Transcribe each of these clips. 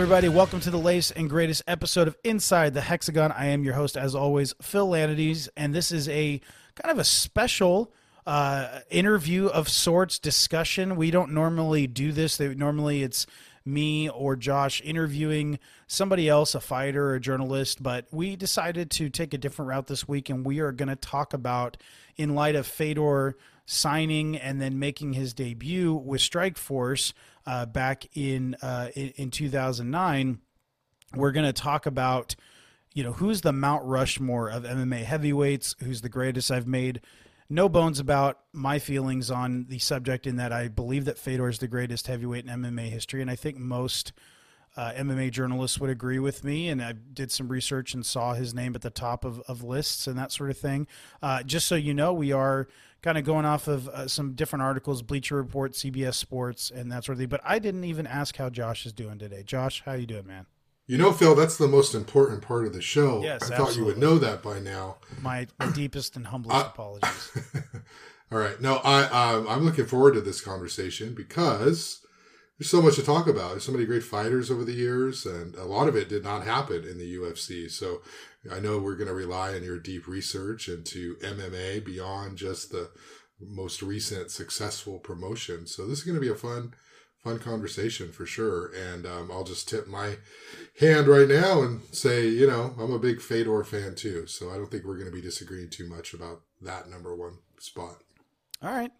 Everybody. Welcome to the latest and greatest episode of Inside the Hexagon. I am your host, as always, Phil Lanides, and this is a kind of a special uh, interview of sorts discussion. We don't normally do this. They, normally, it's me or Josh interviewing somebody else, a fighter or a journalist, but we decided to take a different route this week, and we are going to talk about, in light of Fedor signing and then making his debut with Strikeforce uh, back in, uh, in in 2009, we're going to talk about you know who's the Mount Rushmore of MMA heavyweights, who's the greatest I've made no bones about my feelings on the subject in that I believe that Fedor is the greatest heavyweight in MMA history, and I think most uh, MMA journalists would agree with me. And I did some research and saw his name at the top of, of lists and that sort of thing. Uh, just so you know, we are kind of going off of uh, some different articles, Bleacher Report, CBS Sports, and that sort of thing. But I didn't even ask how Josh is doing today. Josh, how you doing, man? You know, Phil, that's the most important part of the show. Yes, I thought you would know that by now. My, my deepest and humblest apologies. All right. No, I um, I'm looking forward to this conversation because there's so much to talk about. There's so many great fighters over the years, and a lot of it did not happen in the UFC. So I know we're going to rely on your deep research into MMA beyond just the most recent successful promotion. So this is going to be a fun fun conversation for sure. And um, I'll just tip my hand right now and say, you know, I'm a big Fedor fan too. So I don't think we're going to be disagreeing too much about that number one spot. All right.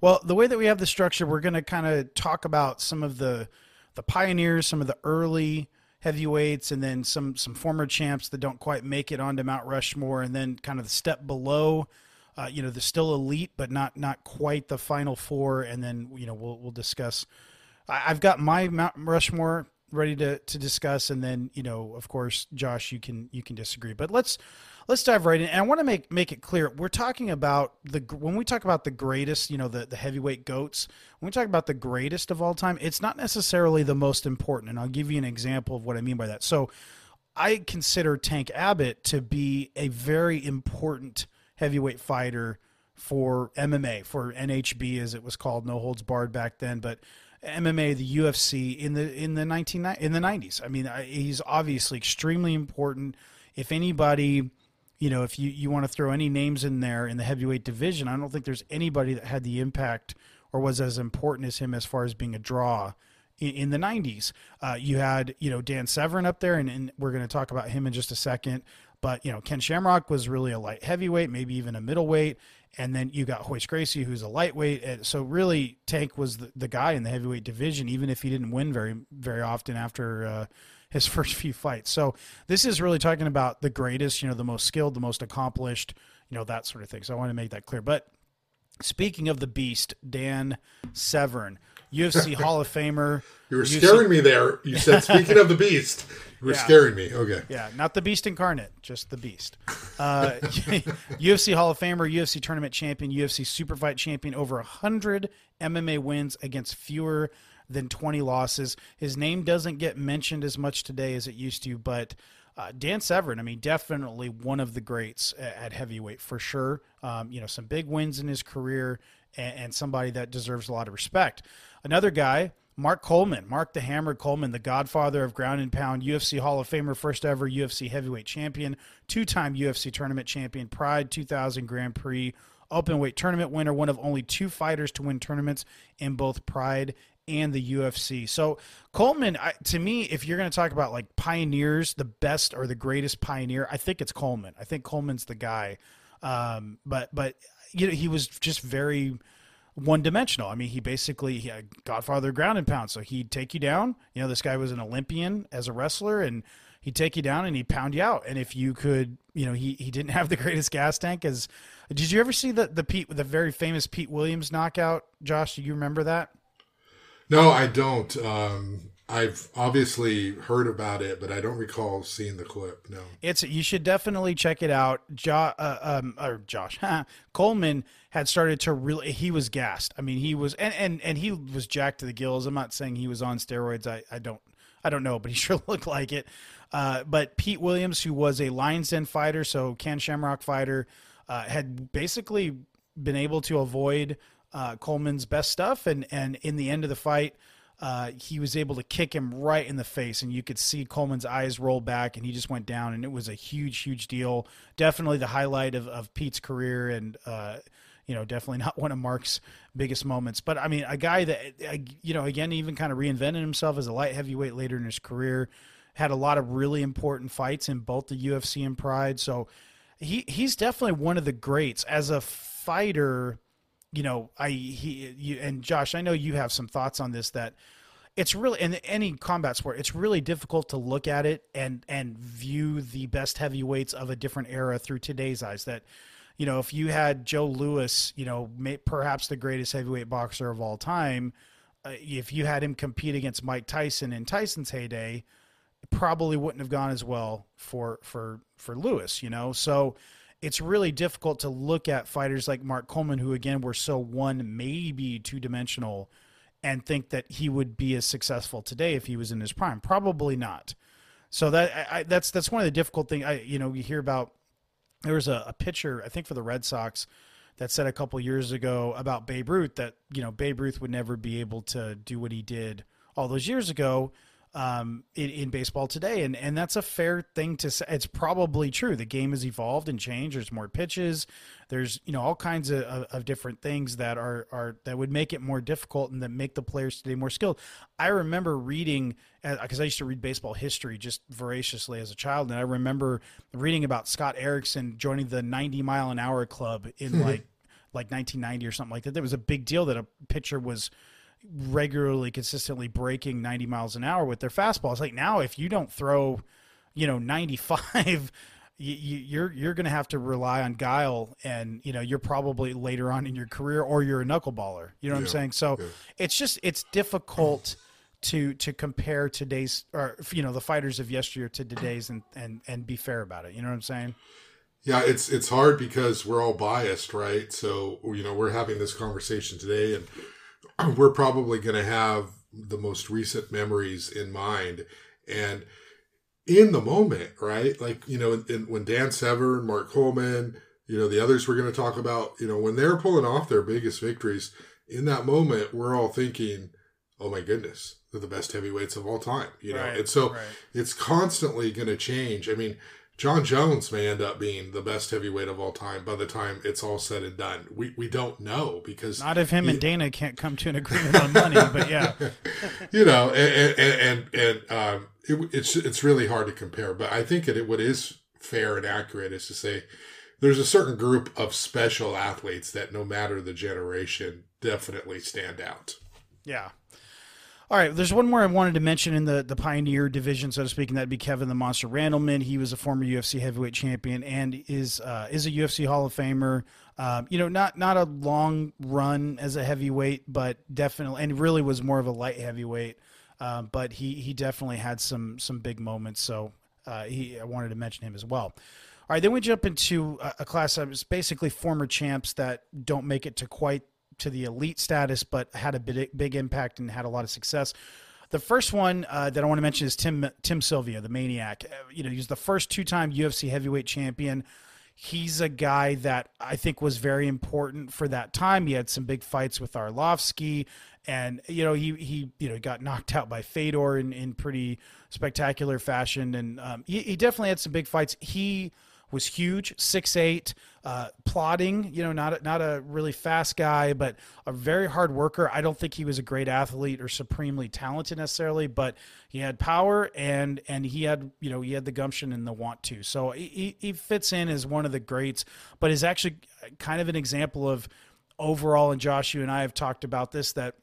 Well, the way that we have the structure, we're going to kind of talk about some of the the pioneers, some of the early heavyweights, and then some some former champs that don't quite make it onto Mount Rushmore, and then kind of the step below. Uh, you know, the still elite, but not not quite the final four, and then you know we'll we'll discuss I've got my Mount Rushmore ready to, to discuss, and then you know, of course, Josh, you can you can disagree, but let's let's dive right in. And I want to make make it clear we're talking about the when we talk about the greatest, you know, the the heavyweight goats. When we talk about the greatest of all time, it's not necessarily the most important. And I'll give you an example of what I mean by that. So, I consider Tank Abbott to be a very important heavyweight fighter for MMA, for NHB as it was called, no holds barred back then, but MMA, the UFC in the in the nineteen in the nineties. I mean, he's obviously extremely important. If anybody, you know, if you you want to throw any names in there in the heavyweight division, I don't think there's anybody that had the impact or was as important as him as far as being a draw in, in the 90s. Uh, you had, you know, Dan Severn up there, and, and we're going to talk about him in just a second. But, you know, Ken Shamrock was really a light heavyweight, maybe even a middleweight and then you got Royce Gracie, who's a lightweight. So really, Tank was the, the guy in the heavyweight division, even if he didn't win very very often after uh, his first few fights. So this is really talking about the greatest, you know, the most skilled, the most accomplished, you know, that sort of thing. So I want to make that clear. But speaking of the beast, Dan Severn, UFC Hall of Famer. You were UFC... scaring me there. You said, speaking of the beast, you were yeah. scaring me. Okay. Yeah, not the beast incarnate, just the beast. Uh, UFC Hall of Famer, UFC tournament champion, UFC super fight champion, over 100 MMA wins against fewer than 20 losses. His name doesn't get mentioned as much today as it used to, but uh, Dan Severn, I mean, definitely one of the greats at heavyweight for sure. Um, you know, some big wins in his career and, and somebody that deserves a lot of respect. Another guy, Mark Coleman, Mark the Hammer Coleman, the godfather of ground and pound, UFC Hall of Famer, first ever UFC heavyweight champion, two time UFC tournament champion, Pride 2000 Grand Prix, open weight tournament winner, one of only two fighters to win tournaments in both Pride and the UFC. So Coleman, I, to me, if you're going to talk about like pioneers, the best or the greatest pioneer, I think it's Coleman. I think Coleman's the guy. Um, but but you know he was just very one dimensional. I mean, he basically he Godfather ground and pound. So he'd take you down. You know, this guy was an Olympian as a wrestler, and he'd take you down and he'd pound you out. And if you could, you know, he, he didn't have the greatest gas tank. As did you ever see the the Pete the very famous Pete Williams knockout? Josh, do you remember that? No, I don't. Um, I've obviously heard about it, but I don't recall seeing the clip. No, it's you should definitely check it out. Jo- uh, um, or Josh Coleman had started to really. He was gassed. I mean, he was and, and and he was jacked to the gills. I'm not saying he was on steroids. I I don't I don't know, but he sure looked like it. Uh, but Pete Williams, who was a Lions Den fighter, so Ken Shamrock fighter, uh, had basically been able to avoid uh, Coleman's best stuff, and and in the end of the fight uh, he was able to kick him right in the face, and you could see Coleman's eyes roll back, and he just went down, and it was a huge, huge deal. Definitely the highlight of, of Pete's career, and uh, you know, definitely not one of Mark's biggest moments. But I mean, a guy that you know, again, even kind of reinvented himself as a light heavyweight later in his career, had a lot of really important fights in both the UFC and Pride. So he he's definitely one of the greats as a fighter you know, I he you and Josh, I know you have some thoughts on this that it's really in any combat sport, it's really difficult to look at it and and view the best heavyweights of a different era through today's eyes. That you know, if you had Joe Louis you know, may, perhaps the greatest heavyweight boxer of all time, uh, if you had him compete against Mike Tyson in Tyson's heyday, it probably wouldn't have gone as well for for for Louis You know, so it's really difficult to look at fighters like Mark Coleman, who again were so one, maybe two dimensional, and think that he would be as successful today if he was in his prime. Probably not. So that I, that's that's one of the difficult things. I you know you hear about. There was a, a pitcher I think for the Red Sox that said a couple years ago about Babe Ruth that you know Babe Ruth would never be able to do what he did all those years ago um, in, in, baseball today, and and that's a fair thing to say. It's probably true. The game has evolved and changed. There's more pitches. There's you know all kinds of, of, of different things that are are that would make it more difficult and that make the players today more skilled. I remember reading because uh, I used to read baseball history just voraciously as a child, and I remember reading about Scott Erickson joining the 90 mile an hour club in like like 1990 or something like that. There was a big deal that a pitcher was regularly, consistently breaking 90 miles an hour with their fastball. It's like now, if you don't throw, you know, 95, you, you're you're going to have to rely on guile, and you know you're probably later on in your career, or you're a knuckleballer. You know what yeah, I'm saying? So yeah. it's just it's difficult to to compare today's or you know the fighters of yesteryear to today's and and and be fair about it. You know what I'm saying? Yeah, it's it's hard because we're all biased, right? So you know we're having this conversation today, and we're probably going to have the most recent memories in mind and in the moment, right? Like, you know, in, in, when Dan Severn, Mark Coleman, you know, the others we're going to talk about, you know, when they're pulling off their biggest victories, in that moment, we're all thinking, oh my goodness, they're the best heavyweights of all time, you know? Right, and so right. it's constantly going to change. I mean, Jon Jones may end up being the best heavyweight of all time by the time it's all said and done. We we don't know because not if him he, and Dana can't come to an agreement on money, but yeah, you know, and and and, and um, it, it's it's really hard to compare. But I think it what is fair and accurate is to say there's a certain group of special athletes that no matter the generation definitely stand out. Yeah, all right, there's one more I wanted to mention in the, the Pioneer division, so to speak, and that'd be Kevin the Monster Randleman. He was a former UFC heavyweight champion and is uh, is a UFC Hall of Famer. Um, you know, not not a long run as a heavyweight, but definitely, and really was more of a light heavyweight. Uh, but he he definitely had some some big moments. So uh, he I wanted to mention him as well. All right, then we jump into a, a class was basically former champs that don't make it to quite to the elite status, but had a big, big impact and had a lot of success. The first one uh, that I want to mention is Tim Tim Sylvia, the Maniac. Uh, you know, he's the first two-time UFC heavyweight champion. He's a guy that I think was very important for that time. He had some big fights with Arlovsky, and you know he he you know got knocked out by Fedor in, in pretty spectacular fashion, and um, he, he definitely had some big fights. He was huge, six eight, uh, plodding. You know, not a, not a really fast guy, but a very hard worker. I don't think he was a great athlete or supremely talented necessarily, but he had power and and he had you know he had the gumption and the want to. So he he fits in as one of the greats, but is actually kind of an example of overall. And Josh, you and I have talked about this that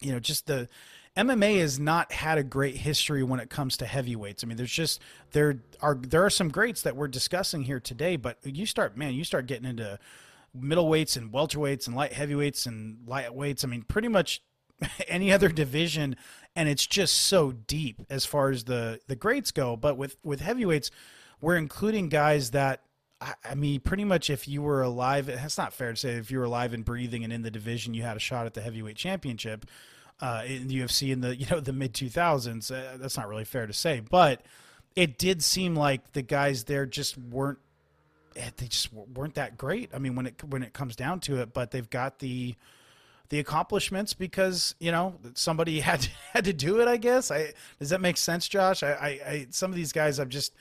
you know just the MMA has not had a great history when it comes to heavyweights. I mean, there's just there are there are some greats that we're discussing here today, but you start man, you start getting into middleweights and welterweights and light heavyweights and lightweights. I mean, pretty much any other division, and it's just so deep as far as the the greats go. But with with heavyweights, we're including guys that I mean, pretty much if you were alive, it's not fair to say if you were alive and breathing and in the division, you had a shot at the heavyweight championship uh, in the UFC in the you know the mid 2000s. Uh, that's not really fair to say, but it did seem like the guys there just weren't eh, they just weren't that great. I mean, when it when it comes down to it, but they've got the the accomplishments because you know somebody had to, had to do it. I guess. I does that make sense, Josh? I, I, I some of these guys I'm just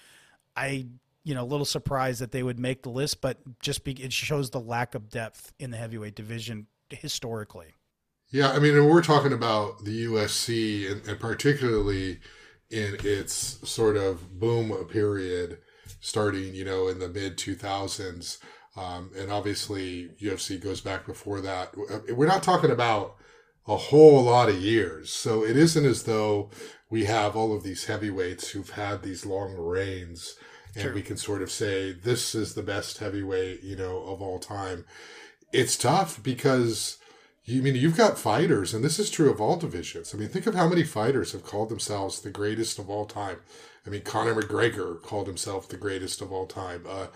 I you know a little surprised that they would make the list, but just be, it shows the lack of depth in the heavyweight division historically. Yeah, I mean, and we're talking about the UFC and, and particularly in its sort of boom period starting, you know, in the mid 2000s. Um, and obviously, UFC goes back before that. We're not talking about a whole lot of years. So it isn't as though we have all of these heavyweights who've had these long reigns and True. we can sort of say this is the best heavyweight, you know, of all time. It's tough because you I mean you've got fighters, and this is true of all divisions. I mean, think of how many fighters have called themselves the greatest of all time. I mean, Conor McGregor called himself the greatest of all time. Uh,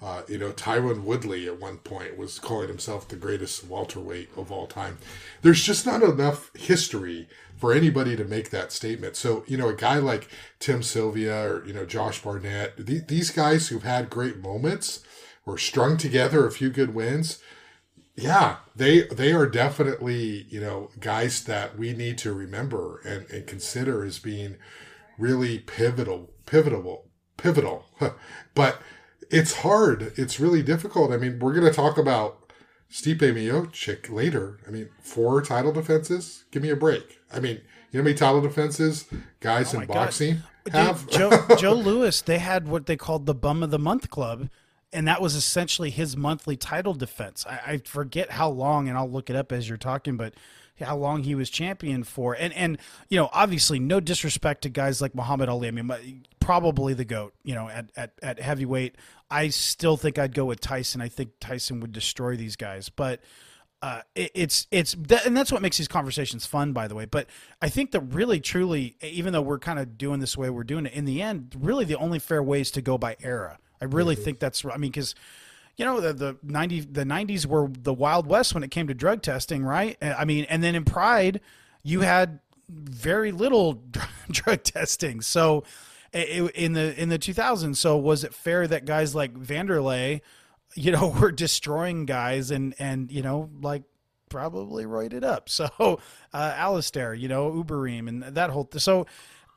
uh, you know, Tyron Woodley at one point was calling himself the greatest welterweight of all time. There's just not enough history for anybody to make that statement. So, you know, a guy like Tim Sylvia or, you know, Josh Barnett, th- these guys who've had great moments or strung together a few good wins, yeah, they they are definitely, you know, guys that we need to remember and, and consider as being really pivotal, pivotal, pivotal. but it's hard. It's really difficult. I mean, we're going to talk about Stipe Miocic later. I mean, four title defenses. Give me a break. I mean, you know how many title defenses guys oh in boxing God. have? Joe, Joe Louis, they had what they called the Bum of the Month Club, and that was essentially his monthly title defense. I, I forget how long, and I'll look it up as you're talking, but how long he was champion for. And and you know, obviously, no disrespect to guys like Muhammad Ali. I mean, probably the goat. You know, at at at heavyweight, I still think I'd go with Tyson. I think Tyson would destroy these guys, but. Uh, it, it's it's and that's what makes these conversations fun, by the way. But I think that really, truly, even though we're kind of doing this way we're doing it, in the end, really the only fair way is to go by era. I really mm-hmm. think that's. I mean, because you know the the 90 the 90s were the wild west when it came to drug testing right i mean and then in pride you had very little drug testing so in the in the 2000s so was it fair that guys like Wanderlei you know were destroying guys and and you know like probably roided up so uh Alistair you know Overeem and that whole so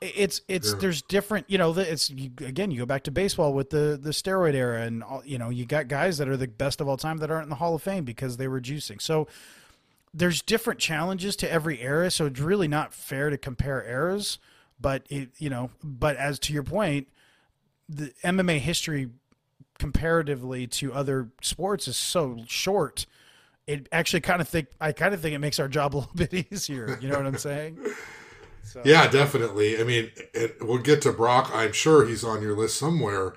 it's it's yeah. there's different you know it's you, again you go back to baseball with the the steroid era and all, you know you got guys that are the best of all time that aren't in the Hall of Fame because they were juicing so there's different challenges to every era so it's really not fair to compare eras but it you know but as to your point the MMA history comparatively to other sports is so short it actually kind of think I kind of think it makes our job a little bit easier you know what I'm saying So. Yeah, definitely. I mean, it, we'll get to Brock. I'm sure he's on your list somewhere.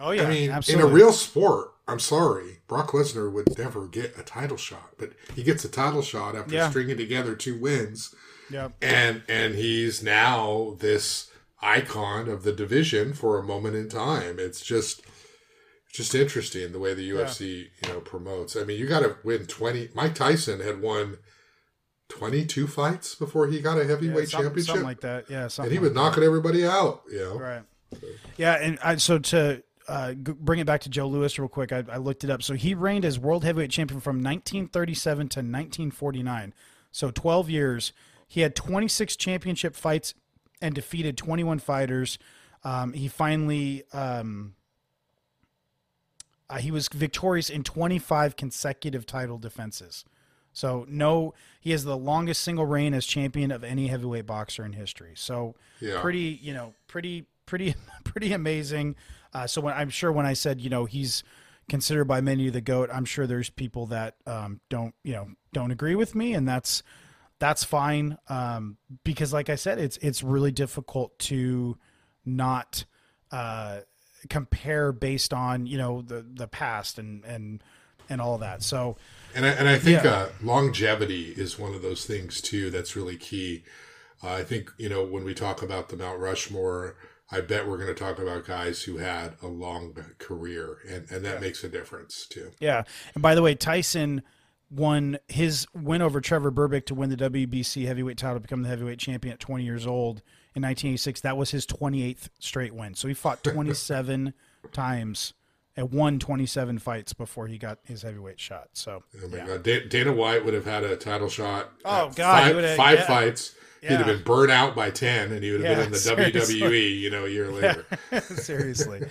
Oh yeah, I mean, absolutely. in a real sport, I'm sorry, Brock Lesnar would never get a title shot, but he gets a title shot after yeah. stringing together two wins. Yep. And and he's now this icon of the division for a moment in time. It's just just interesting the way the UFC, yeah. you know, promotes. I mean, you got to win 20 Mike Tyson had won 22 fights before he got a heavyweight yeah, championship. Something like that. Yeah. and he like was knocking that. everybody out, you know? Right. Yeah. And I, so to uh, bring it back to Joe Louis real quick, I, I, looked it up. So he reigned as world heavyweight champion from 1937 to 1949. So 12 years. He had 26 championship fights and defeated 21 fighters. Um, he finally. Um, uh, he was victorious in 25 consecutive title defenses. So no, he has the longest single reign as champion of any heavyweight boxer in history. So yeah. pretty, you know, pretty, pretty, pretty amazing. Uh, so when I'm sure when I said, you know, he's considered by many the goat, I'm sure there's people that um, don't, you know, don't agree with me, and that's that's fine um, because, like I said, it's it's really difficult to not uh, compare based on you know the the past and and and all that. So and I, and I think yeah. uh, longevity is one of those things too that's really key. Uh, I think you know when we talk about the Mount Rushmore, I bet we're going to talk about guys who had a long career, and and that yeah. makes a difference too. Yeah, and by the way, Tyson won his win over Trevor Berbick to win the WBC heavyweight title, become the heavyweight champion at 20 years old in 1986. That was his 28th straight win. So he fought 27 times and won 27 fights before he got his heavyweight shot. So, Oh my yeah. God, Da- Dana White would have had a title shot. Oh, God, five, five yeah. fights. He'd have been burnt out by ten, and he would have Yeah, been in the seriously. WWE. You know, a year later. Seriously.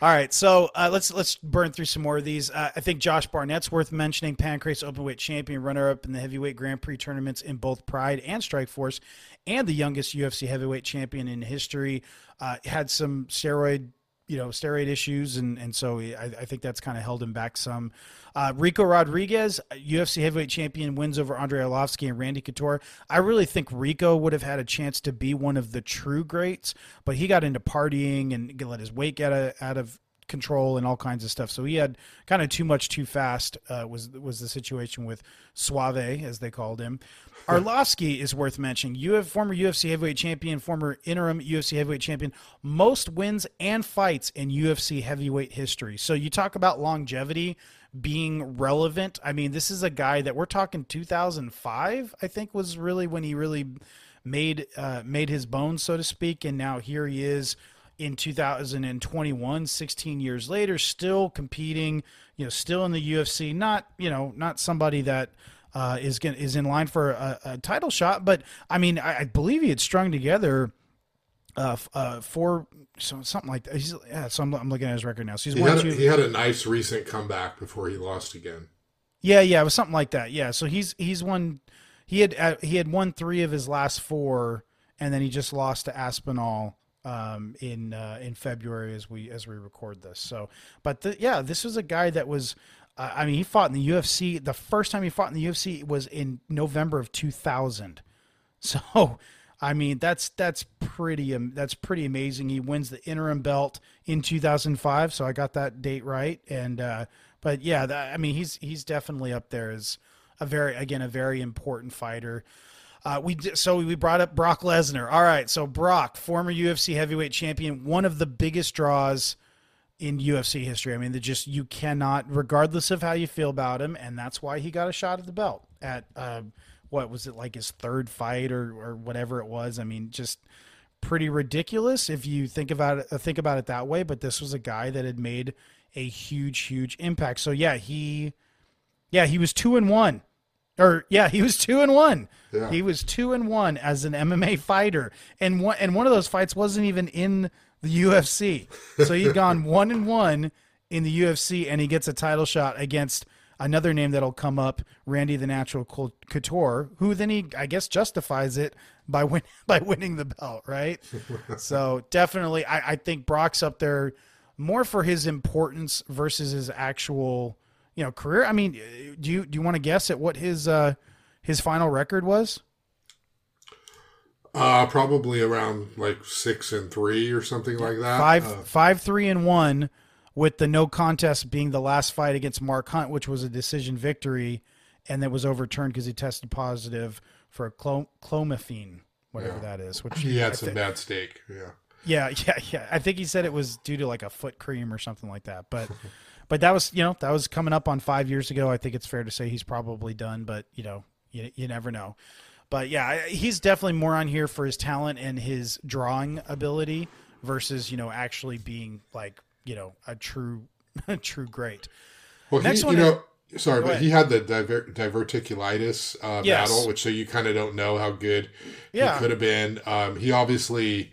All right, so uh, let's let's burn through some more of these. Uh, I think Josh Barnett's worth mentioning. Pancrase openweight champion, runner-up in the heavyweight Grand Prix tournaments in both Pride and Strikeforce, and the youngest UFC heavyweight champion in history. Uh, had some steroid, you know, steroid issues, and and so I, I think that's kind of held him back some. Uh, Ricco Rodriguez, UFC heavyweight champion, wins over Andrei Arlovsky and Randy Couture. I really think Ricco would have had a chance to be one of the true greats, but he got into partying and let his weight get of, out of control and all kinds of stuff. So he had kind of too much too fast. Uh, was was the situation with Suave, as they called him. Arlovsky is worth mentioning. Uf, former UFC heavyweight champion, former interim UFC heavyweight champion, most wins and fights in UFC heavyweight history. So you talk about longevity being relevant. I mean, this is a guy that we're talking 2005. I think was really when he really made uh, made his bones, so to speak. And now here he is in 2021, 16 years later, still competing. You know, still in the UFC. Not you know, not somebody that uh, is going is in line for a, a title shot. But I mean, I, I believe he had strung together uh, uh, four, so something like that. He's, yeah, so I'm, I'm looking at his record now. So he's He had, two. a, he had a nice recent comeback before he lost again. Yeah, yeah, it was something like that. Yeah, so he's he's won. He had uh, he had won three of his last four, and then he just lost to Aspinall um, in uh, in February as we as we record this. So, but the, yeah, this was a guy that was. Uh, I mean, he fought in the UFC. The first time he fought in the UFC was in November of 2000. So, I mean, that's that's pretty um, that's pretty amazing. He wins the interim belt in 2005, so I got that date right. And uh, but yeah, that, I mean, he's he's definitely up there as a very again a very important fighter. Uh, we di- so we brought up Brock Lesnar. All right, so Brock, former UFC heavyweight champion, one of the biggest draws in UFC history. I mean, just you cannot, regardless of how you feel about him, and that's why he got a shot at the belt at uh, what was it like his third fight or or whatever it was. I mean, just pretty ridiculous if you think about it think about it that way. But this was a guy that had made a huge, huge impact. So yeah, he yeah he was two and one. Or yeah, he was two and one. Yeah. He was two and one as an MMA fighter, and one and one of those fights wasn't even in the UFC. So he'd gone one and one in the UFC, and he gets a title shot against another name that'll come up, Randy the Natural Cou- Couture, who then he I guess justifies it by win by winning the belt, right? so definitely, I, I think Brock's up there more for his importance versus his actual you know career. I mean, do you do you want to guess at what his uh his final record was? Uh, probably around like six and three or something like that. Five Uh, five three and one, with the no contest being the last fight against Mark Hunt, which was a decision victory, and that was overturned because he tested positive for clo- clomiphene, whatever Yeah. that is. Which he I had some bad steak. Yeah. Yeah, yeah, yeah. I think he said it was due to like a foot cream or something like that. But but that was you know that was coming up on five years ago. I think it's fair to say he's probably done, but you know you you never know. But yeah, he's definitely more on here for his talent and his drawing ability versus you know actually being like you know a true a true great. Well, Next he, one you is- know, sorry, but ahead. he had the diver- diverticulitis uh, Yes. battle, which so you kind of don't know how good Yeah. he could have been. Um, he obviously,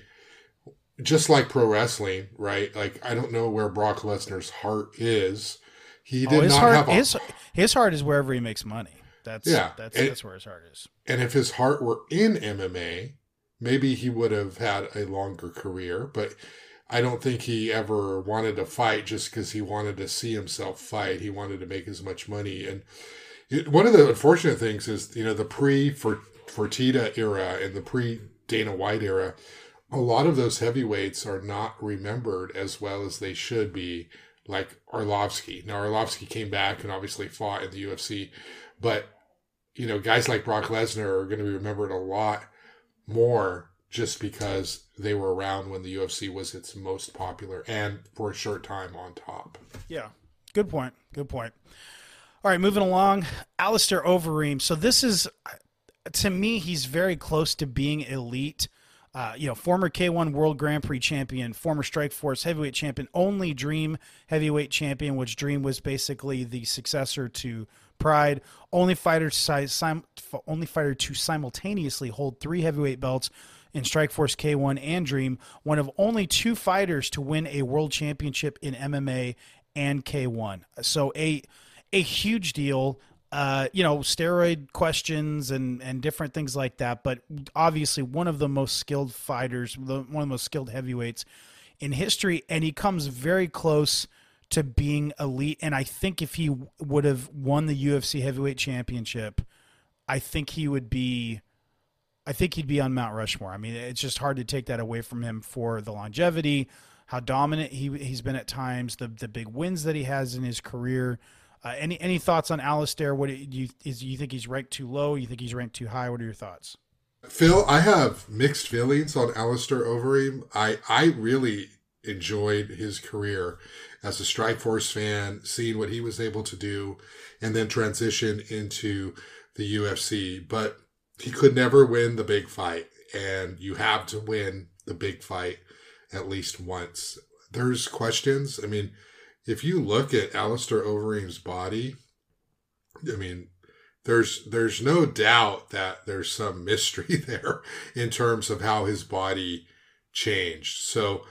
just like pro wrestling, right? Like I don't know where Brock Lesnar's heart is. He Oh, did his not heart have a, his his heart is wherever he makes money. That's Yeah, that's and- that's where his heart is. and if his heart were in MMA, maybe he would have had a longer career. But I don't think he ever wanted to fight just because he wanted to see himself fight. He wanted to make as much money. And it, one of the unfortunate things is, you know, the pre Fertitta era and the pre Dana White era, a lot of those heavyweights are not remembered as well as they should be, like Arlovsky. Now, Arlovsky came back and obviously fought in the UFC, but you know, guys like Brock Lesnar are going to be remembered a lot more just because they were around when the UFC was its most popular and for a short time on top. Yeah. Good point. Good point. All right, moving along. Alistair Overeem. So this is to me, he's very close to being elite. Uh, you know, former K1 World Grand Prix champion, former Strikeforce heavyweight champion, only Dream heavyweight champion, which Dream was basically the successor to Pride. Only fighter sim- only fighter to simultaneously hold three heavyweight belts in Strikeforce K1 and Dream. One of only two fighters to win a world championship in MMA and K1. So a a huge deal uh, you know, steroid questions and and different things like that. But obviously, one of the most skilled fighters, one of the most skilled heavyweights in history, and he comes very close to being elite. And I think if he would have won the UFC heavyweight championship, I think he would be. I think he'd be on Mount Rushmore. I mean, it's just hard to take that away from him for the longevity, how dominant he he's been at times, the the big wins that he has in his career. Uh, any any thoughts on Alistair? What do you is you think he's ranked too low? You think he's ranked too high? What are your thoughts? Phil, I have mixed feelings on Alistair Overeem. I I really enjoyed his career as a Strikeforce fan, seeing what he was able to do, and then transition into the UFC. But he could never win the big fight, and you have to win the big fight at least once. There's questions. I mean, if you look at Alistair Overeem's body, I mean, there's there's no doubt that there's some mystery there in terms of how his body changed. So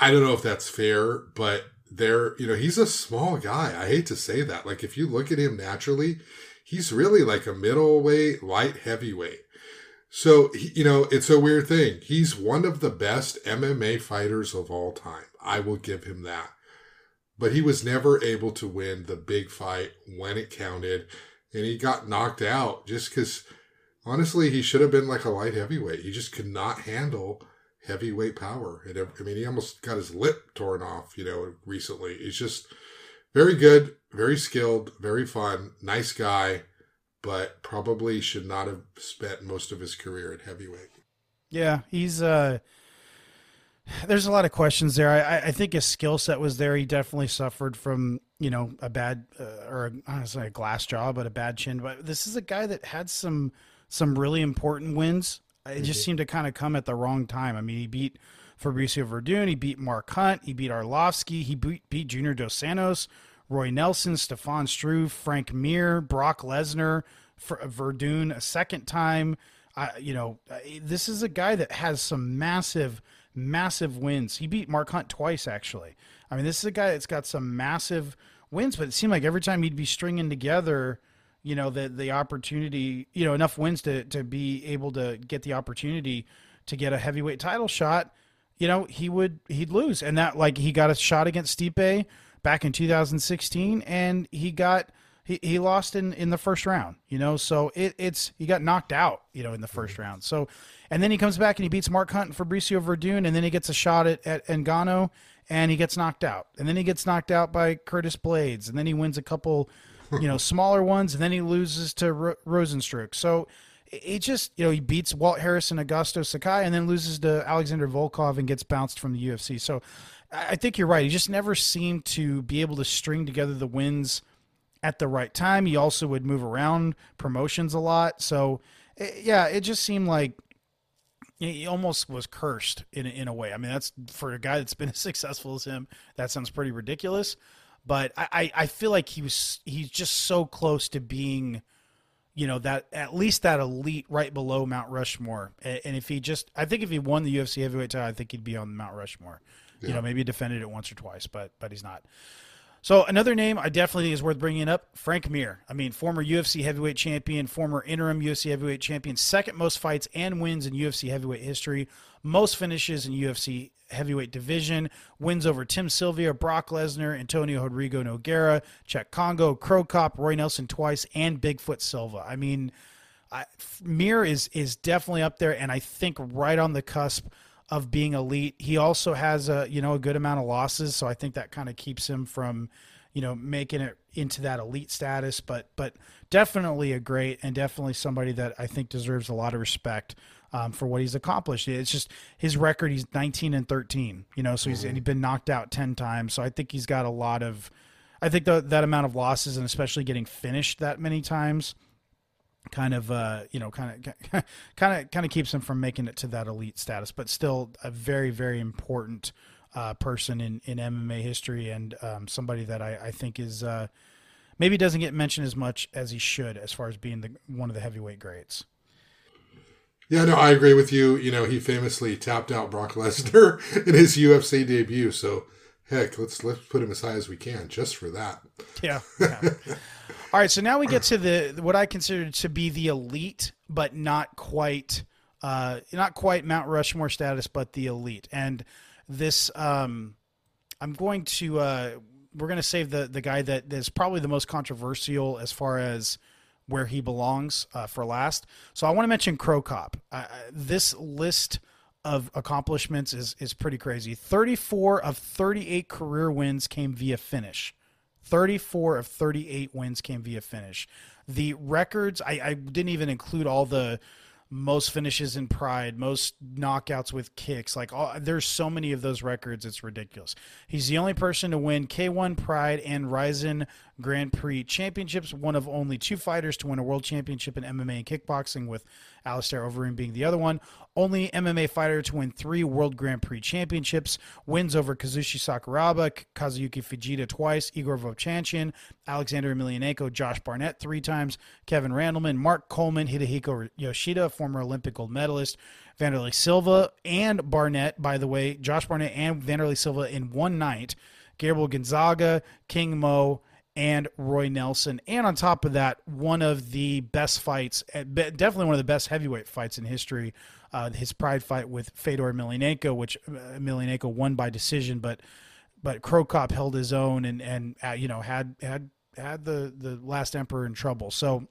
I don't know if that's fair, but there, you know, he's a small guy. I hate to say that. Like if you look at him naturally, he's really like a middleweight, light heavyweight. So, you know, it's a weird thing. He's one of the best MMA fighters of all time. I will give him that but he was never able to win the big fight when it counted. And he got knocked out just because, honestly, he should have been like a light heavyweight. He just could not handle heavyweight power. It, I mean, he almost got his lip torn off, you know, recently. He's just very good, very skilled, very fun, nice guy, but probably should not have spent most of his career at heavyweight. Yeah, he's uh there's a lot of questions there. I, I think his skill set was there. He definitely suffered from you know a bad uh, or I don't say a glass jaw, but a bad chin. But this is a guy that had some some really important wins. It mm-hmm. just seemed to kind of come at the wrong time. I mean, he beat Fabricio Werdum, he beat Mark Hunt, he beat Arlovsky, he beat, beat Junior Dos Santos, Roy Nelson, Stefan Struve, Frank Mir, Brock Lesnar, Werdum a second time. Uh, you know, this is a guy that has some massive massive wins. He beat Mark Hunt twice, actually. I mean, this is a guy that's got some massive wins, but it seemed like every time he'd be stringing together, you know, the the opportunity, you know, enough wins to to be able to get the opportunity to get a heavyweight title shot, you know, he would he'd lose, and that like he got a shot against Stipe back in 2016, and he got he, he lost in in the first round, you know, so it, it's he got knocked out, you know, in the first round. So and then he comes back and he beats Mark Hunt and Fabricio Werdum, and then he gets a shot at, at Ngannou, and he gets knocked out. And then he gets knocked out by Curtis Blaydes, and then he wins a couple, you know, smaller ones, and then he loses to Ro- Rozenstruik. So it just, you know, he beats Walt Harrison, Augusto Sakai, and then loses to Alexander Volkov and gets bounced from the UFC. So I think you're right. He just never seemed to be able to string together the wins at the right time. He also would move around promotions a lot. So, yeah, it just seemed like he almost was cursed in in a way. I mean, that's for a guy that's been as successful as him. That sounds pretty ridiculous, but I I feel like he was he's just so close to being, you know, that at least that elite right below Mount Rushmore. And if he just, I think if he won the UFC heavyweight title, I think he'd be on Mount Rushmore. Yeah. You know, maybe defended it once or twice, but but he's not. So another name I definitely think is worth bringing up, Frank Mir. I mean, former UFC heavyweight champion, former interim UFC heavyweight champion, second most fights and wins in UFC heavyweight history, most finishes in UFC heavyweight division, wins over Tim Sylvia, Brock Lesnar, Antonio Rodrigo Nogueira, Cheick Kongo, Cro Cop, Roy Nelson twice, and Bigfoot Silva. I mean, I, Mir is is definitely up there, and I think right on the cusp of being elite. He also has a you know a good amount of losses, so I think that kind of keeps him from you know making it into that elite status. But but definitely a great and definitely somebody that I think deserves a lot of respect. Um, for what he's accomplished, it's just his record. He's 19 and 13, you know, so he's mm-hmm. he's been knocked out 10 times. So I think he's got a lot of, I think the, that amount of losses and especially getting finished that many times, kind of uh, you know kind of kind of kind of keeps him from making it to that elite status, but still a very very important uh, person in in MMA history and um, somebody that I, I think is uh, maybe doesn't get mentioned as much as he should as far as being the one of the heavyweight greats. Yeah, no, I agree with you. You know, he famously tapped out Brock Lesnar in his UFC debut. So, heck, let's let's put him as high as we can just for that. Yeah. yeah. All right, so now we get to the what I consider to be the elite, but not quite, uh, not quite Mount Rushmore status, but the elite. And this, um, I'm going to, uh, we're going to save the the guy that is probably the most controversial as far as where he belongs uh, for last. So I want to mention Cro Cop. Uh, this list of accomplishments is is pretty crazy. 34 of 38 career wins came via finish. 34 of 38 wins came via finish. The records, I, I didn't even include all the most finishes in Pride, most knockouts with kicks. Like all, there's so many of those records, it's ridiculous. He's the only person to win K1 Pride and Rizin Grand Prix championships. One of only two fighters to win a world championship in MMA and kickboxing, with Alistair Overeem being the other one. Only MMA fighter to win three World Grand Prix championships. Wins over Kazushi Sakuraba, Kazuyuki Fujita twice, Igor Vovchanchyn, Alexander Emelianenko, Josh Barnett three times, Kevin Randleman, Mark Coleman, Hidehiko Yoshida, former Olympic gold medalist, Wanderlei Silva, and Barnett, by the way, Josh Barnett and Wanderlei Silva in one night. Gabriel Gonzaga, King Mo, and Roy Nelson. And on top of that, one of the best fights, eh, definitely one of the best heavyweight fights in history. Uh, his pride fight with Fedor Emelianenko, which uh, Emelianenko won by decision, but but Cro Cop held his own and and uh, you know had had had the the last emperor in trouble. So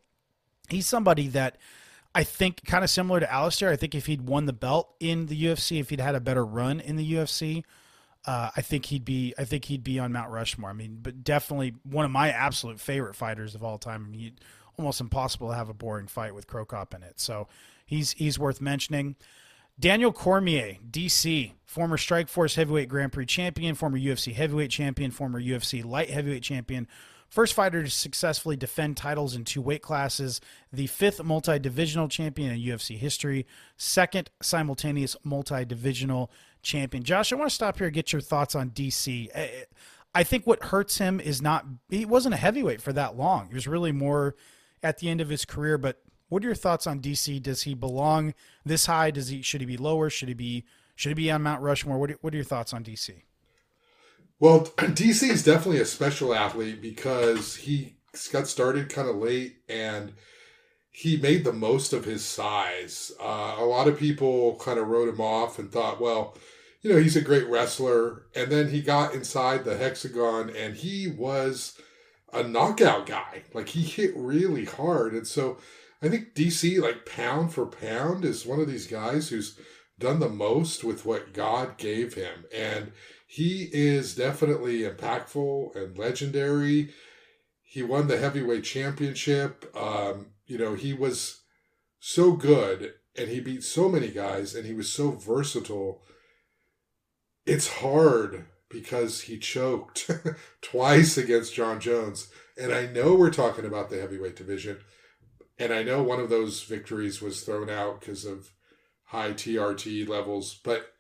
he's somebody that I think kind of similar to Alistair. I think if he'd won the belt in the UFC, if he'd had a better run in the UFC, uh, I think he'd be I think he'd be on Mount Rushmore. I mean, but definitely one of my absolute favorite fighters of all time. I mean, almost impossible to have a boring fight with Cro Cop in it. So he's he's worth mentioning. Daniel Cormier, DC, former Strikeforce heavyweight Grand Prix champion, former UFC heavyweight champion, former UFC light heavyweight champion, first fighter to successfully defend titles in two weight classes, the fifth multi divisional champion in UFC history, second simultaneous multi divisional champion. Josh, I want to stop here and get your thoughts on DC. I think what hurts him is not he wasn't a heavyweight for that long. He was really more at the end of his career. But what are your thoughts on DC? Does he belong this high? Does he should he be lower? Should he be should he be on Mount Rushmore? What are, what are your thoughts on DC? Well, DC is definitely a special athlete because he got started kind of late and he made the most of his size. Uh, a lot of people kind of wrote him off and thought, well, you know, he's a great wrestler. And then he got inside the hexagon and he was a knockout guy. Like he hit really hard. And so I think DC, like pound for pound, is one of these guys who's done the most with what God gave him. And he is definitely impactful and legendary. He won the heavyweight championship. Um, you know, he was so good and he beat so many guys and he was so versatile it's hard because he choked twice against Jon Jones. And I know we're talking about the heavyweight division. And I know one of those victories was thrown out because of high TRT levels. But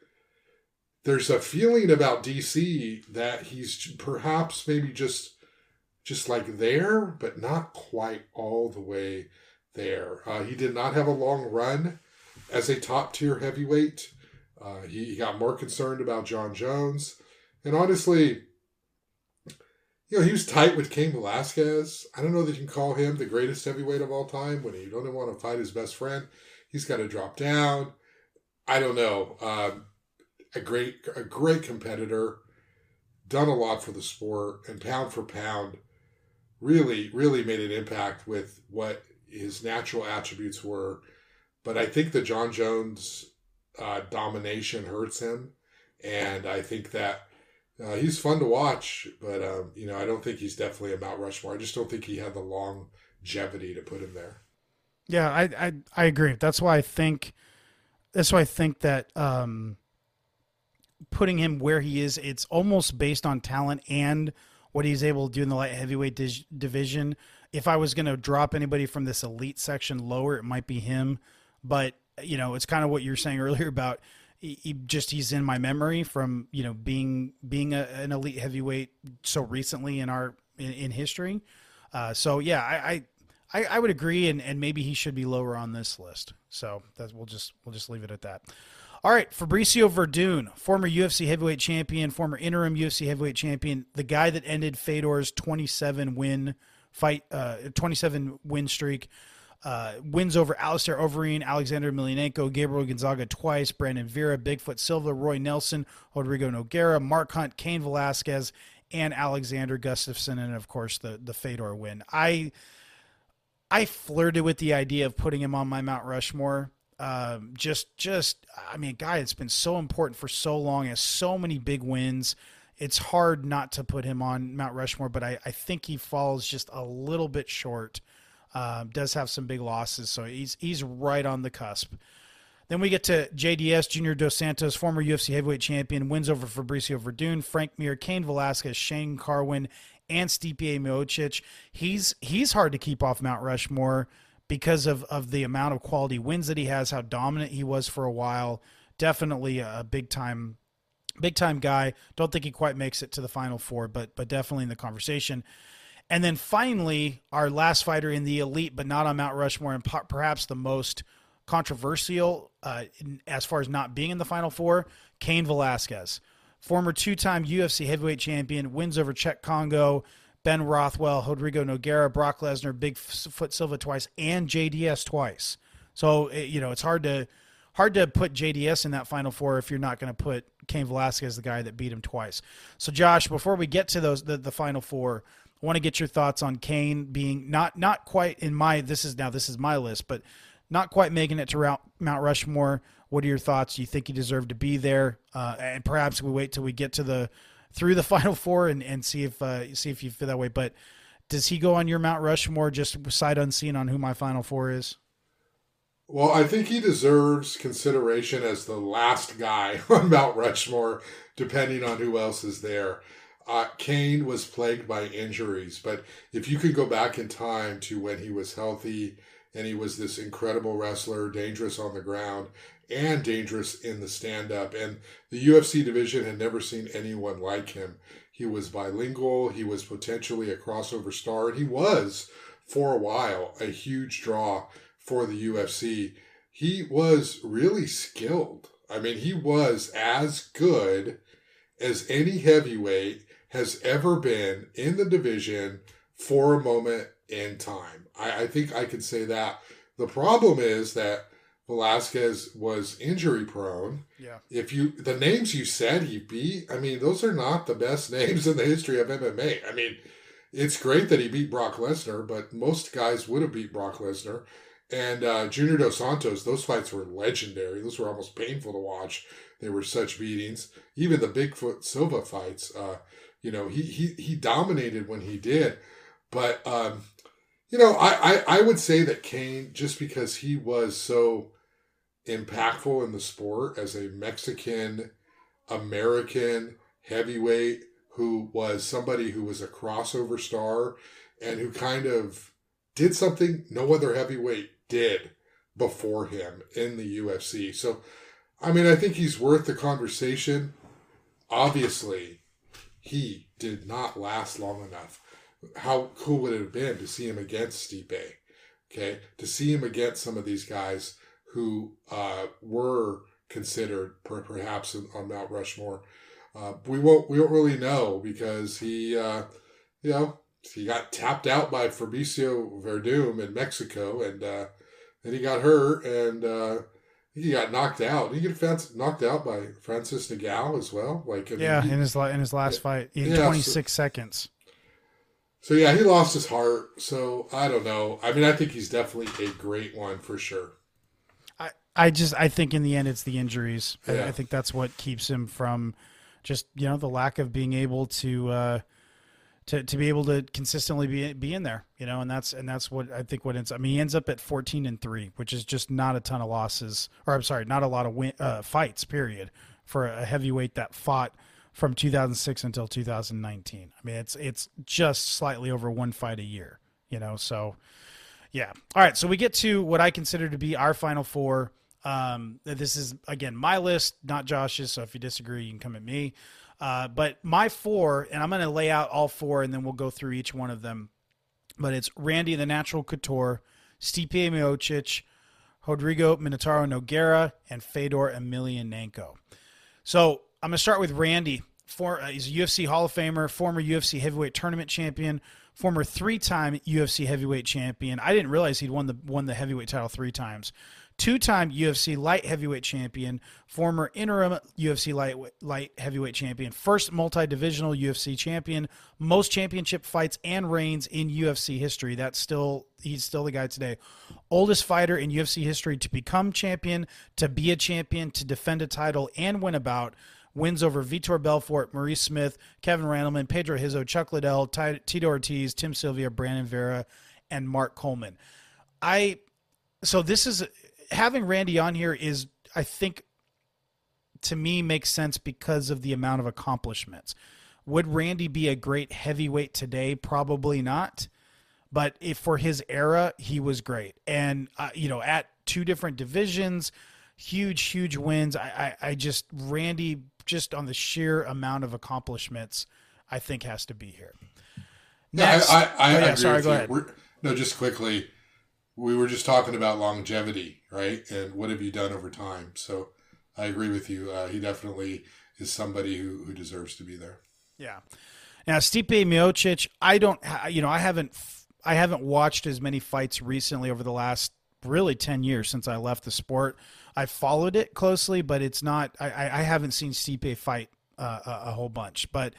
there's a feeling about DC that he's perhaps maybe just just like there, but not quite all the way there. Uh, he did not have a long run as a top tier heavyweight. Uh, he, he got more concerned about Jon Jones. And honestly, you know, he was tight with Cain Velasquez. I don't know that you can call him the greatest heavyweight of all time when he don't want to fight his best friend. He's got to drop down. I don't know. Um, a great, a great competitor, done a lot for the sport, and pound for pound, really, really made an impact with what his natural attributes were. But I think the Jon Jones uh, domination hurts him, and I think that uh, he's fun to watch. But um, you know, I don't think he's definitely a Mount Rushmore. I just don't think he had the longevity to put him there. Yeah, I I, I agree. That's why I think that's why I think that um, putting him where he is, it's almost based on talent and what he's able to do in the light heavyweight division. If I was going to drop anybody from this elite section lower, it might be him. But you know, it's kind of what you're saying earlier about he, he just he's in my memory from you know being being a, an elite heavyweight so recently in our in, in history. Uh, so yeah, I, I I would agree, and, and maybe he should be lower on this list. So that we'll just we'll just leave it at that. All right, Fabricio Werdum, former UFC heavyweight champion, former interim UFC heavyweight champion, the guy that ended Fedor's 27 win fight, uh, 27 win streak. Uh, wins over Alistair Overeem, Alexander Emelianenko, Gabriel Gonzaga twice, Brandon Vera, Bigfoot Silva, Roy Nelson, Rodrigo Nogueira, Mark Hunt, Cain Velasquez, and Alexander Gustafsson, and of course the the Fedor win. I I flirted with the idea of putting him on my Mount Rushmore. Um, just just I mean, guy, it's been so important for so long, has so many big wins. It's hard not to put him on Mount Rushmore, but I, I think he falls just a little bit short. Um, does have some big losses, so he's he's right on the cusp. Then we get to JDS Junior Dos Santos, former UFC heavyweight champion, wins over Fabricio Werdum, Frank Mir, Cain Velasquez, Shane Carwin, and Stipe Miocic. He's he's hard to keep off Mount Rushmore because of of the amount of quality wins that he has, how dominant he was for a while. Definitely a big time big time guy. Don't think he quite makes it to the final four, but but definitely in the conversation. And then finally, our last fighter in the elite, but not on Mount Rushmore, and perhaps the most controversial uh, as far as not being in the final four, Cain Velasquez, former two-time UFC heavyweight champion, wins over Cheick Kongo, Ben Rothwell, Rodrigo Nogueira, Brock Lesnar, Bigfoot Silva twice, and JDS twice. So you know it's hard to hard to put JDS in that final four if you're not going to put Cain Velasquez, the guy that beat him twice. So Josh, before we get to those the, the final four, want to get your thoughts on Cain being not not quite in my this is now this is my list, but not quite making it to Mount Rushmore. What are your thoughts? Do you think he deserved to be there? Uh, and perhaps we wait till we get to the through the final four and, and see if uh, see if you feel that way. But does he go on your Mount Rushmore just sight unseen on who my final four is? Well, I think he deserves consideration as the last guy on Mount Rushmore, depending on who else is there. Uh, Cain was plagued by injuries, but if you could go back in time to when he was healthy and he was this incredible wrestler, dangerous on the ground and dangerous in the stand up, and the UFC division had never seen anyone like him. He was bilingual, he was potentially a crossover star, and he was, for a while, a huge draw for the UFC. He was really skilled. I mean, he was as good as any heavyweight has ever been in the division for a moment in time. I, I think I can say that. The problem is that Velasquez was injury prone. Yeah. If you the names you said he beat, I mean, those are not the best names in the history of MMA. I mean, it's great that he beat Brock Lesnar, but most guys would have beat Brock Lesnar. And uh, Junior Dos Santos, those fights were legendary. Those were almost painful to watch. They were such beatings. Even the Bigfoot Silva fights, uh, you know, he he he dominated when he did. But um, you know, I, I I would say that Cain, just because he was so impactful in the sport as a Mexican American heavyweight who was somebody who was a crossover star and who kind of did something no other heavyweight did before him in the UFC. So, I mean, I think he's worth the conversation. Obviously, he did not last long enough. How cool would it have been to see him against Stipe? Okay, to see him against some of these guys who uh, were considered per- perhaps on Mount Rushmore. Uh, we won't we won't really know because he uh, you know he got tapped out by Fabricio Werdum in Mexico and uh, then he got hurt and uh, he got knocked out. He got knocked out by Francis Ngannou as well. Like I yeah, he, in his in his last fight, in yeah, 26 so, seconds. So yeah, he lost his heart. So I don't know. I mean, I think he's definitely a great one for sure. I I just I think in the end it's the injuries. Yeah. I, I, think that's what keeps him from just you know the lack of being able to. Uh, to, to be able to consistently be be in there, you know, and that's and that's what I think what ends. I mean, he ends up at fourteen and three, which is just not a ton of losses, or I'm sorry, not a lot of win, uh, fights. Period for a heavyweight that fought from 2006 until 2019. I mean, it's it's just slightly over one fight a year, you know. So, yeah. All right, so we get to what I consider to be our final four. Um, this is again my list, not Josh's. So if you disagree, you can come at me. Uh, but my four, and I'm going to lay out all four, and then we'll go through each one of them. But it's Randy the Natural Couture, Stipe Miocic, Rodrigo Minotauro Nogueira, and Fedor Emelianenko. So I'm going to start with Randy. For, uh, he's a UFC Hall of Famer, former UFC heavyweight tournament champion, former three-time UFC heavyweight champion. I didn't realize he'd won the won the heavyweight title three times two time UFC light heavyweight champion, former interim UFC light, light heavyweight champion, first multi divisional UFC champion, most championship fights and reigns in UFC history. That's still, he's still the guy today. Oldest fighter in UFC history to become champion, to be a champion, to defend a title and win about wins over Vitor Belfort, Maurice Smith, Kevin Randleman, Pedro Rizzo, Chuck Liddell, Tito Ortiz, Tim Sylvia, Brandon Vera, and Mark Coleman. I so this is having Randy on here is, I think, to me makes sense because of the amount of accomplishments. Would Randy be a great heavyweight today? Probably not. But if for his era, he was great, and uh, you know, at two different divisions, huge, huge wins. I, I, I just Randy, just on the sheer amount of accomplishments, I think has to be here. Next, I, I, I oh, yeah, sorry, go ahead. We're, no, just quickly we were just talking about longevity, right? And what have you done over time? So I agree with you. Uh, he definitely is somebody who, who deserves to be there. Yeah. Now Stipe Miocic, I don't, you know, I haven't, I haven't watched as many fights recently over the last really ten years since I left the sport. I followed it closely, but it's not. I, I haven't seen Stipe fight uh, a, a whole bunch, but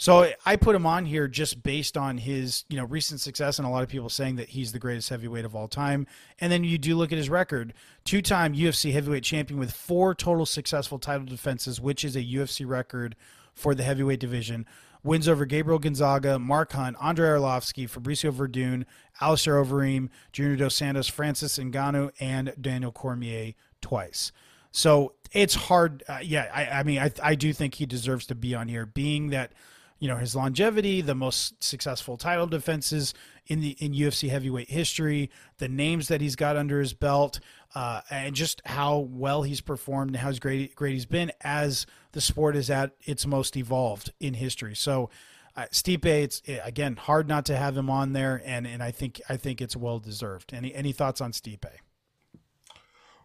so I put him on here just based on his, you know, recent success and a lot of people saying that he's the greatest heavyweight of all time. And then you do look at his record, two-time UFC heavyweight champion with four total successful title defenses, which is a UFC record for the heavyweight division. Wins over Gabriel Gonzaga, Mark Hunt, Andre Arlovsky, Fabricio Werdum, Alistair Overeem, Junior Dos Santos, Francis Ngannou, and Daniel Cormier twice. So it's hard. Uh, yeah, I, I mean, I, I do think he deserves to be on here, being that – you know his longevity, the most successful title defenses in the in UFC heavyweight history, the names that he's got under his belt, uh, and just how well he's performed and how great great he's been as the sport is at its most evolved in history. So. Uh, Stipe, it's again hard not to have him on there, and, and I think I think it's well deserved. Any any thoughts on Stipe?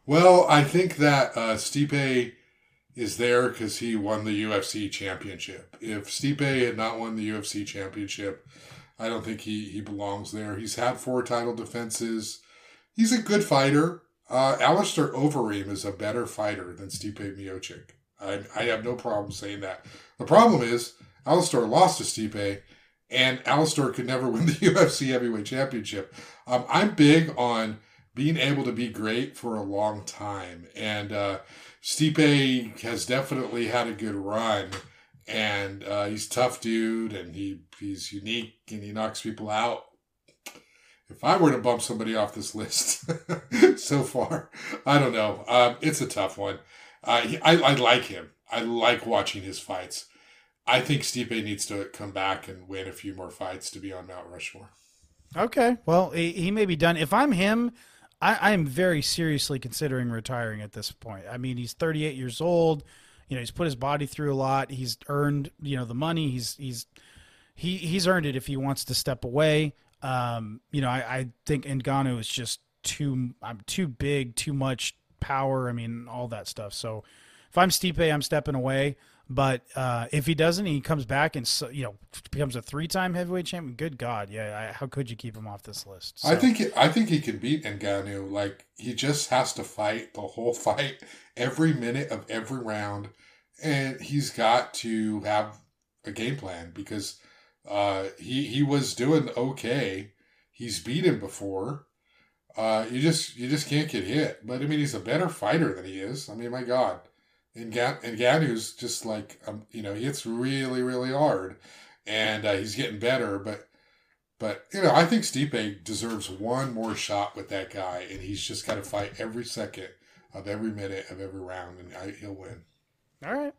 Well, I think that uh, Stipe is there because he won the UFC championship. If Stipe had not won the UFC championship, I don't think he, he belongs there. He's had four title defenses. He's a good fighter. Uh, Alistair Overeem is a better fighter than Stipe Miocic. I, I have no problem saying that. The problem is Alistair lost to Stipe, and Alistair could never win the UFC heavyweight championship. Um, I'm big on being able to be great for a long time. And uh, Stipe has definitely had a good run, and uh, he's tough dude, and he he's unique, and he knocks people out. If I were to bump somebody off this list so far, I don't know. Um, it's a tough one. Uh, I I like him. I like watching his fights. I think Stipe needs to come back and win a few more fights to be on Mount Rushmore. Okay, well, he, he may be done. If I'm him, I, am very seriously considering retiring at this point. I mean, he's 38 years old. You know, he's put his body through a lot. He's earned, you know, the money. He's he's he he's earned it if he wants to step away. Um, you know, I, I think Ngannou is just too I'm too big, too much power. I mean, all that stuff. So if I'm Stipe, I'm stepping away. But uh, if he doesn't, he comes back and you know becomes a three-time heavyweight champion. Good God, yeah! I, how could you keep him off this list? So. I think I think he can beat Ngannou. Like he just has to fight the whole fight, every minute of every round, and he's got to have a game plan because uh, he he was doing okay. He's beat him before. Uh, you just you just can't get hit. But I mean, he's a better fighter than he is. I mean, my God and Ga- and Ngannou's just like um, you know he hits really really hard, and uh, he's getting better. But but you know I think Stipe deserves one more shot with that guy, and he's just got to fight every second of every minute of every round, and I, he'll win. All right.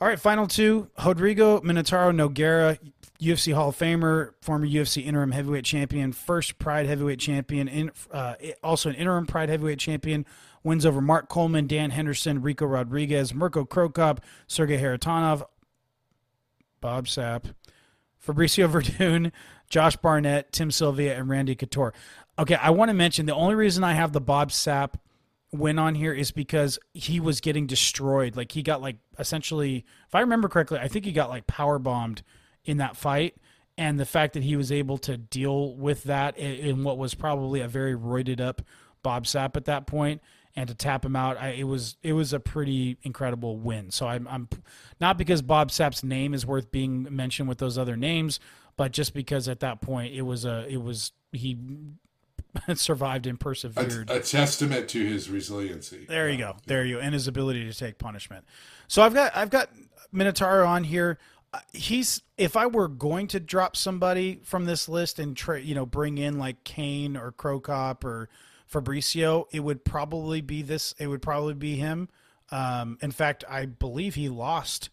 All right, final two: Rodrigo Minotauro Nogueira, UFC Hall of Famer, former UFC interim heavyweight champion, first Pride heavyweight champion, in, uh, also an interim Pride heavyweight champion. Wins over Mark Coleman, Dan Henderson, Ricco Rodriguez, Mirko Cro Cop, Sergey Kharitonov, Bob Sapp, Fabricio Werdum, Josh Barnett, Tim Sylvia, and Randy Couture. Okay, I want to mention the only reason I have the Bob Sapp win on here is because he was getting destroyed. Like he got like essentially, if I remember correctly, I think he got like power bombed in that fight. And the fact that he was able to deal with that in what was probably a very roided up Bob Sapp at that point and to tap him out, I, it was it was a pretty incredible win. So I'm, I'm not because Bob Sapp's name is worth being mentioned with those other names, but just because at that point it was a it was he survived and persevered. A, a, testament to his resiliency. There you go. There you go. and his ability to take punishment. So I've got I've got Minotauro on here. Uh, he's if I were going to drop somebody from this list and tra- you know bring in like Cain or Cro Cop or Fabricio, it would probably be this. It would probably be him. Um, in fact, I believe he lost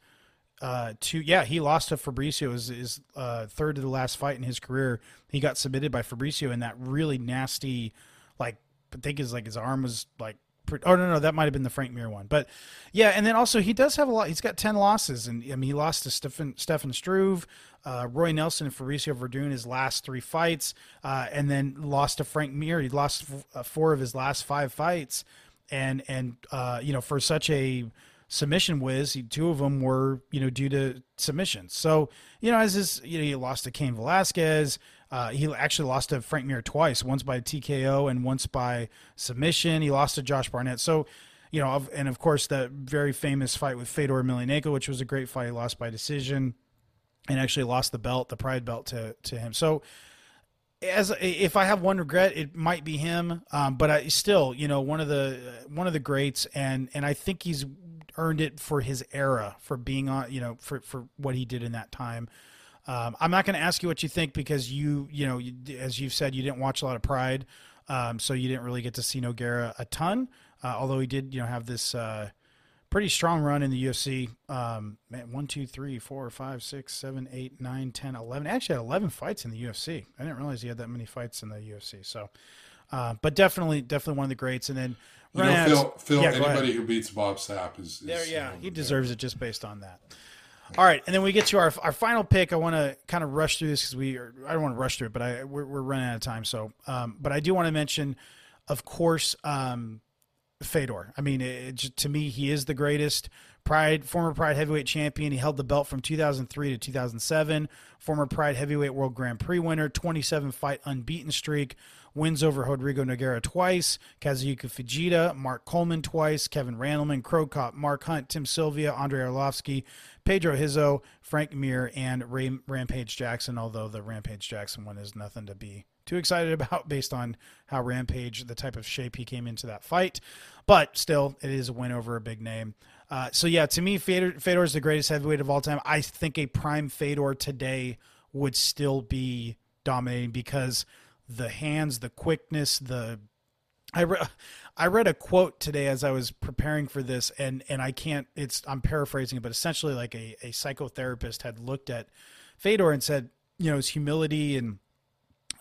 uh, to yeah he lost to Fabricio his, his uh, third to the last fight in his career. He got submitted by Fabricio in that really nasty, like I think his like his arm was like oh no no that might have been the Frank Mir one, but yeah, and then also he does have a lot. He's got ten losses, and I mean he lost to Stefan Stefan Struve, uh, Roy Nelson, and Fabricio Werdum his last three fights, uh, and then lost to Frank Mir. He lost f- uh, four of his last five fights, and and uh, you know for such a submission whiz. He, two of them were, you know, due to submissions. So, you know, as his, you know, he lost to Cain Velasquez. Uh, he actually lost to Frank Mir twice, once by TKO and once by submission. He lost to Josh Barnett. So, you know, and of course that very famous fight with Fedor Emelianenko, which was a great fight. He lost by decision, and actually lost the belt, the Pride belt, to to him. So, as if I have one regret, it might be him. Um, but I still, you know, one of the one of the greats, and and I think he's earned it for his era, for being on, you know, for for what he did in that time. Um, I'm not going to ask you what you think because you, you know, you, as you've said, you didn't watch a lot of Pride, um, so you didn't really get to see Nogueira a ton. Uh, although he did, you know, have this uh, pretty strong run in the UFC. Um, man, one, two, three, four, five, six, seven, eight, nine, ten, eleven. Actually, had eleven fights in the UFC. I didn't realize he had that many fights in the UFC. So, uh, but definitely, definitely one of the greats. And then you know, Phil, Phil yeah, anybody who beats Bob Sapp is, is there. Yeah, he deserves it just based on that. All right, and then we get to our our final pick. I want to kind of rush through this because we are, I don't want to rush through it, but I we're, we're running out of time. So, um, but I do want to mention, of course, um, Fedor. I mean, it, to me, he is the greatest. Pride, former Pride heavyweight champion. He held the belt from 2003 to 2007. Former Pride heavyweight world Grand Prix winner. 27 fight unbeaten streak wins over Rodrigo Nogueira twice, Kazuyuki Fujita, Mark Coleman twice, Kevin Randleman, Cro Cop, Mark Hunt, Tim Sylvia, Andrei Arlovsky, Pedro Rizzo, Frank Mir, and Ray, Rampage Jackson, although the Rampage Jackson one is nothing to be too excited about based on how Rampage, the type of shape he came into that fight. But still, it is a win over a big name. Uh, so, yeah, to me, Fedor, Fedor is the greatest heavyweight of all time. I think a prime Fedor today would still be dominating because – the hands, the quickness, the I re- I read a quote today as I was preparing for this, and and I can't. It's I'm paraphrasing it, but essentially, like a a psychotherapist had looked at Fedor and said, you know, his humility and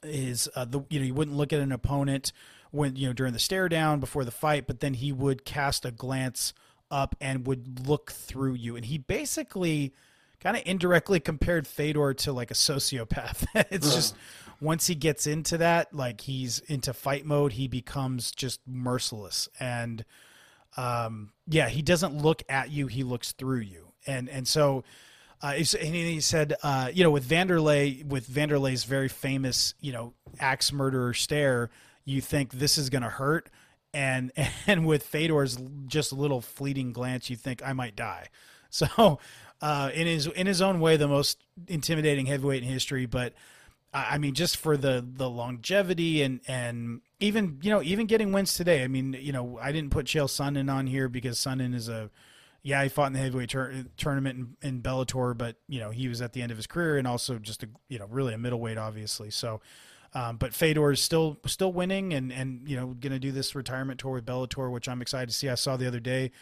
his uh, the you know you wouldn't look at an opponent when you know during the stare down before the fight, but then he would cast a glance up and would look through you, and he basically kind of indirectly compared Fedor to like a sociopath. it's just once he gets into that, like he's into fight mode, he becomes just merciless. And um, yeah, he doesn't look at you; he looks through you. And and so, uh, and he said, uh, you know, with Wanderlei, with Wanderlei's very famous, you know, axe murderer stare, you think this is going to hurt. And and with Fedor's just a little fleeting glance, you think I might die. So, uh, in his in his own way, the most intimidating heavyweight in history. But I mean, just for the the longevity and and even you know even getting wins today. I mean, you know, I didn't put Chael Sonnen on here because Sonnen is a yeah he fought in the heavyweight tur- tournament in, in Bellator, but you know he was at the end of his career and also just a you know really a middleweight, obviously. So. Um, but Fedor is still still winning and and you know going to do this retirement tour with Bellator, which I'm excited to see. I saw the other day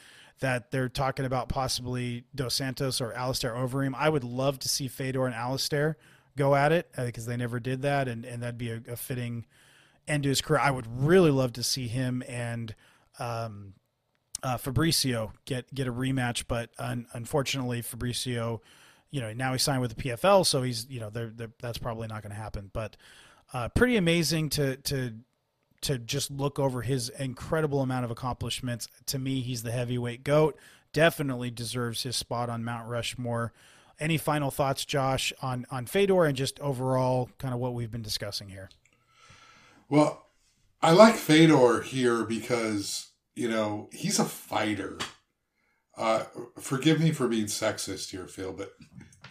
that they're talking about possibly Dos Santos or Alistair Overeem. I would love to see Fedor and Alistair go at it because uh, they never did that, and, and that'd be a, a, fitting end to his career. I would really love to see him and um, uh, Fabricio get get a rematch, but un- unfortunately, Fabricio, you know, now he signed with the PFL, so he's you know, they're, they're, that's probably not going to happen. But uh, pretty amazing to to to just look over his incredible amount of accomplishments. To me, he's the heavyweight goat. Definitely deserves his spot on Mount Rushmore. Any final thoughts, Josh, on on Fedor and just overall kind of what we've been discussing here? Well, I like Fedor here because you know he's a fighter. Uh, forgive me for being sexist here, Phil, but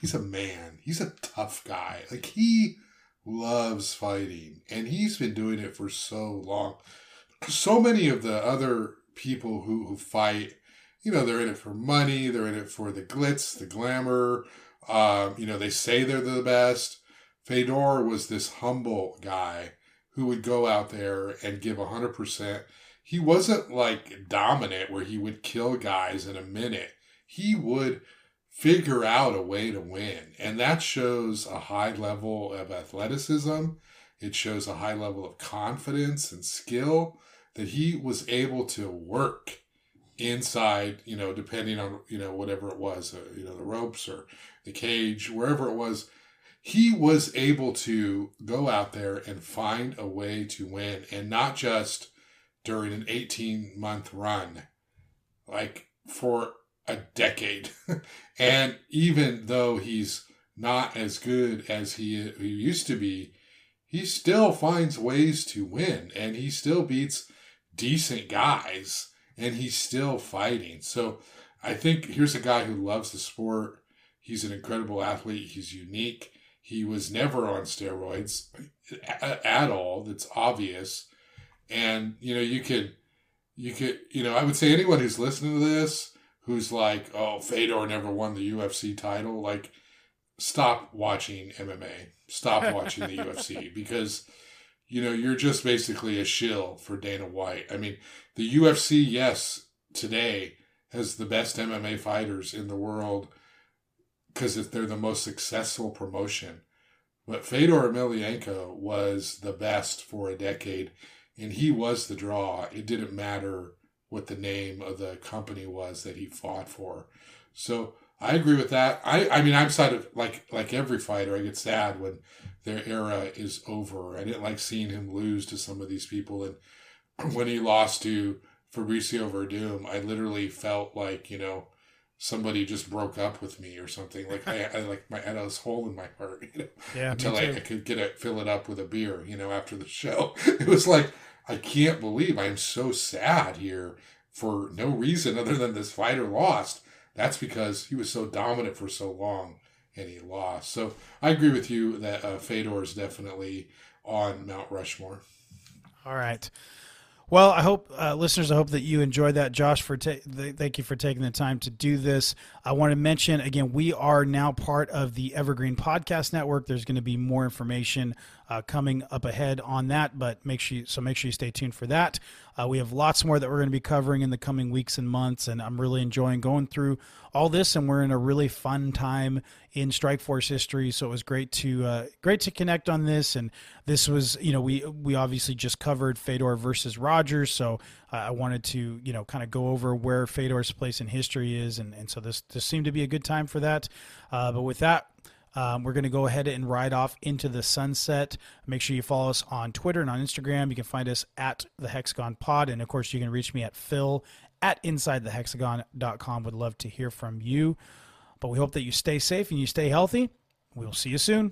he's a man. He's a tough guy. Like he loves fighting, and he's been doing it for so long. So many of the other people who, who fight, you know, they're in it for money, they're in it for the glitz, the glamour. Um, you know, they say they're the best. Fedor was this humble guy who would go out there and give 100%. He wasn't like dominant where he would kill guys in a minute. He would figure out a way to win. And that shows a high level of athleticism. It shows a high level of confidence and skill that he was able to work inside, you know, depending on, you know, whatever it was, uh, you know, the ropes or the cage, wherever it was. He was able to go out there and find a way to win and not just during an 18 month run, like for a decade. and even though he's not as good as he, he used to be, he still finds ways to win and he still beats decent guys and he's still fighting. So I think here's a guy who loves the sport. He's an incredible athlete. He's unique. He was never on steroids at all. That's obvious. And, you know, you could, you could, you know, I would say anyone who's listening to this, who's like, oh, Fedor never won the UFC title, like, stop watching MMA. Stop watching the UFC because, you know, you're just basically a shill for Dana White. I mean, the UFC, yes, today has the best MMA fighters in the world because they're the most successful promotion. But Fedor Emelianenko was the best for a decade, and he was the draw. It didn't matter what the name of the company was that he fought for. So I agree with that. I, I mean, I'm side of like like every fighter. I get sad when their era is over. I didn't like seeing him lose to some of these people, and when he lost to Fabricio Werdum, I literally felt like you know somebody just broke up with me or something. Like I, I like my I had this hole in my heart, you know, yeah, until I, I could get it, fill it up with a beer, you know, after the show. It was like I can't believe I'm so sad here for no reason other than this fighter lost. That's because he was so dominant for so long and he lost. So I agree with you that uh, Fedor is definitely on Mount Rushmore. All right. Well, I hope uh, listeners, I hope that you enjoyed that. Josh, for ta- th- thank you for taking the time to do this. I want to mention again, we are now part of the Evergreen Podcast Network. There's going to be more information uh, coming up ahead on that, but make sure you, so make sure you stay tuned for that. Uh, we have lots more that we're going to be covering in the coming weeks and months, and I'm really enjoying going through all this. And we're in a really fun time in Strikeforce history, so it was great to uh, great to connect on this. And this was, you know, we we obviously just covered Fedor versus Rogers, so uh, I wanted to, you know, kind of go over where Fedor's place in history is, and and so this this seemed to be a good time for that. Uh, but with that. Um, we're going to go ahead and ride off into the sunset. Make sure you follow us on Twitter and on Instagram. You can find us at the Hexagon Pod. And of course, you can reach me at phil at insidethehexagon.com. Would love to hear from you. But we hope that you stay safe and you stay healthy. We'll see you soon.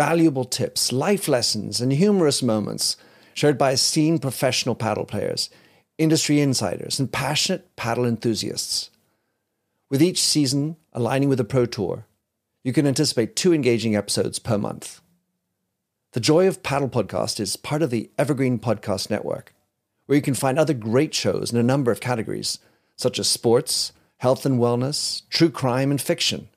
valuable tips, life lessons, and humorous moments shared by esteemed professional paddle players, industry insiders, and passionate paddle enthusiasts. With each season aligning with the Pro Tour, you can anticipate two engaging episodes per month. The Joy of Paddle podcast is part of the Evergreen Podcast Network, where you can find other great shows in a number of categories, such as sports, health and wellness, true crime, and fiction.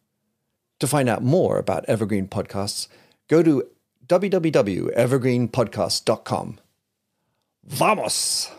To find out more about Evergreen Podcasts, go to www.evergreenpodcast.com. Vamos!